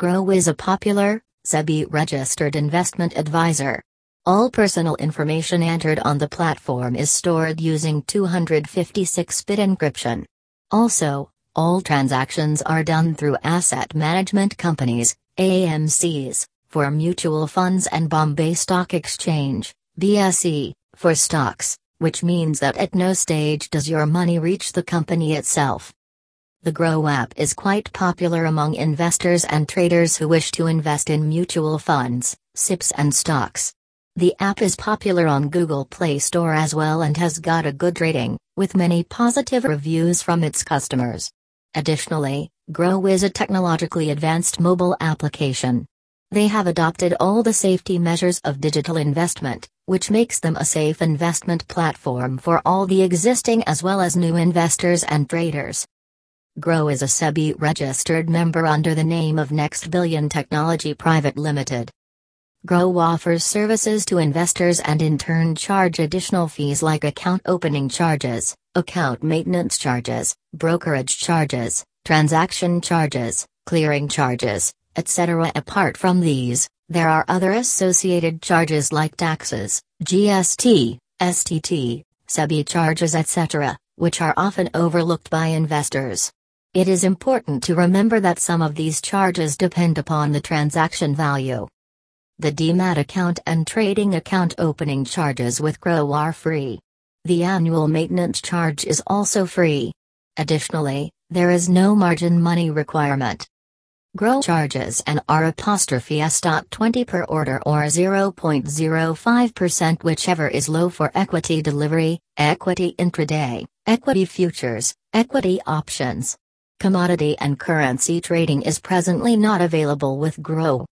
Groww is a popular, SEBI registered investment advisor. All personal information entered on the platform is stored using 256 bit encryption. Also, all transactions are done through asset management companies, AMCs, for mutual funds and Bombay Stock Exchange, BSE, for stocks, which means that at no stage does your money reach the company itself. The Groww app is quite popular among investors and traders who wish to invest in mutual funds, SIPs, and stocks. The app is popular on Google Play Store as well and has got a good rating, with many positive reviews from its customers. Additionally, Groww is a technologically advanced mobile application. They have adopted all the safety measures of digital investment, which makes them a safe investment platform for all the existing as well as new investors and traders. Groww is a SEBI registered member under the name of Next Billion Technology Private Limited. Groww offers services to investors and in turn charge additional fees like account opening charges, account maintenance charges, brokerage charges, transaction charges, clearing charges, etc. Apart from these, there are other associated charges like taxes, GST, STT, SEBI charges, etc., which are often overlooked by investors. It is important to remember that some of these charges depend upon the transaction value. The demat account and trading account opening charges with Groww are free. The annual maintenance charge is also free. Additionally, there is no margin money requirement. Groww charges an R apostrophe S dot 20 per order or 0.05% whichever is low for equity delivery, equity intraday, equity futures, equity options. Commodity and currency trading is presently not available with Groww.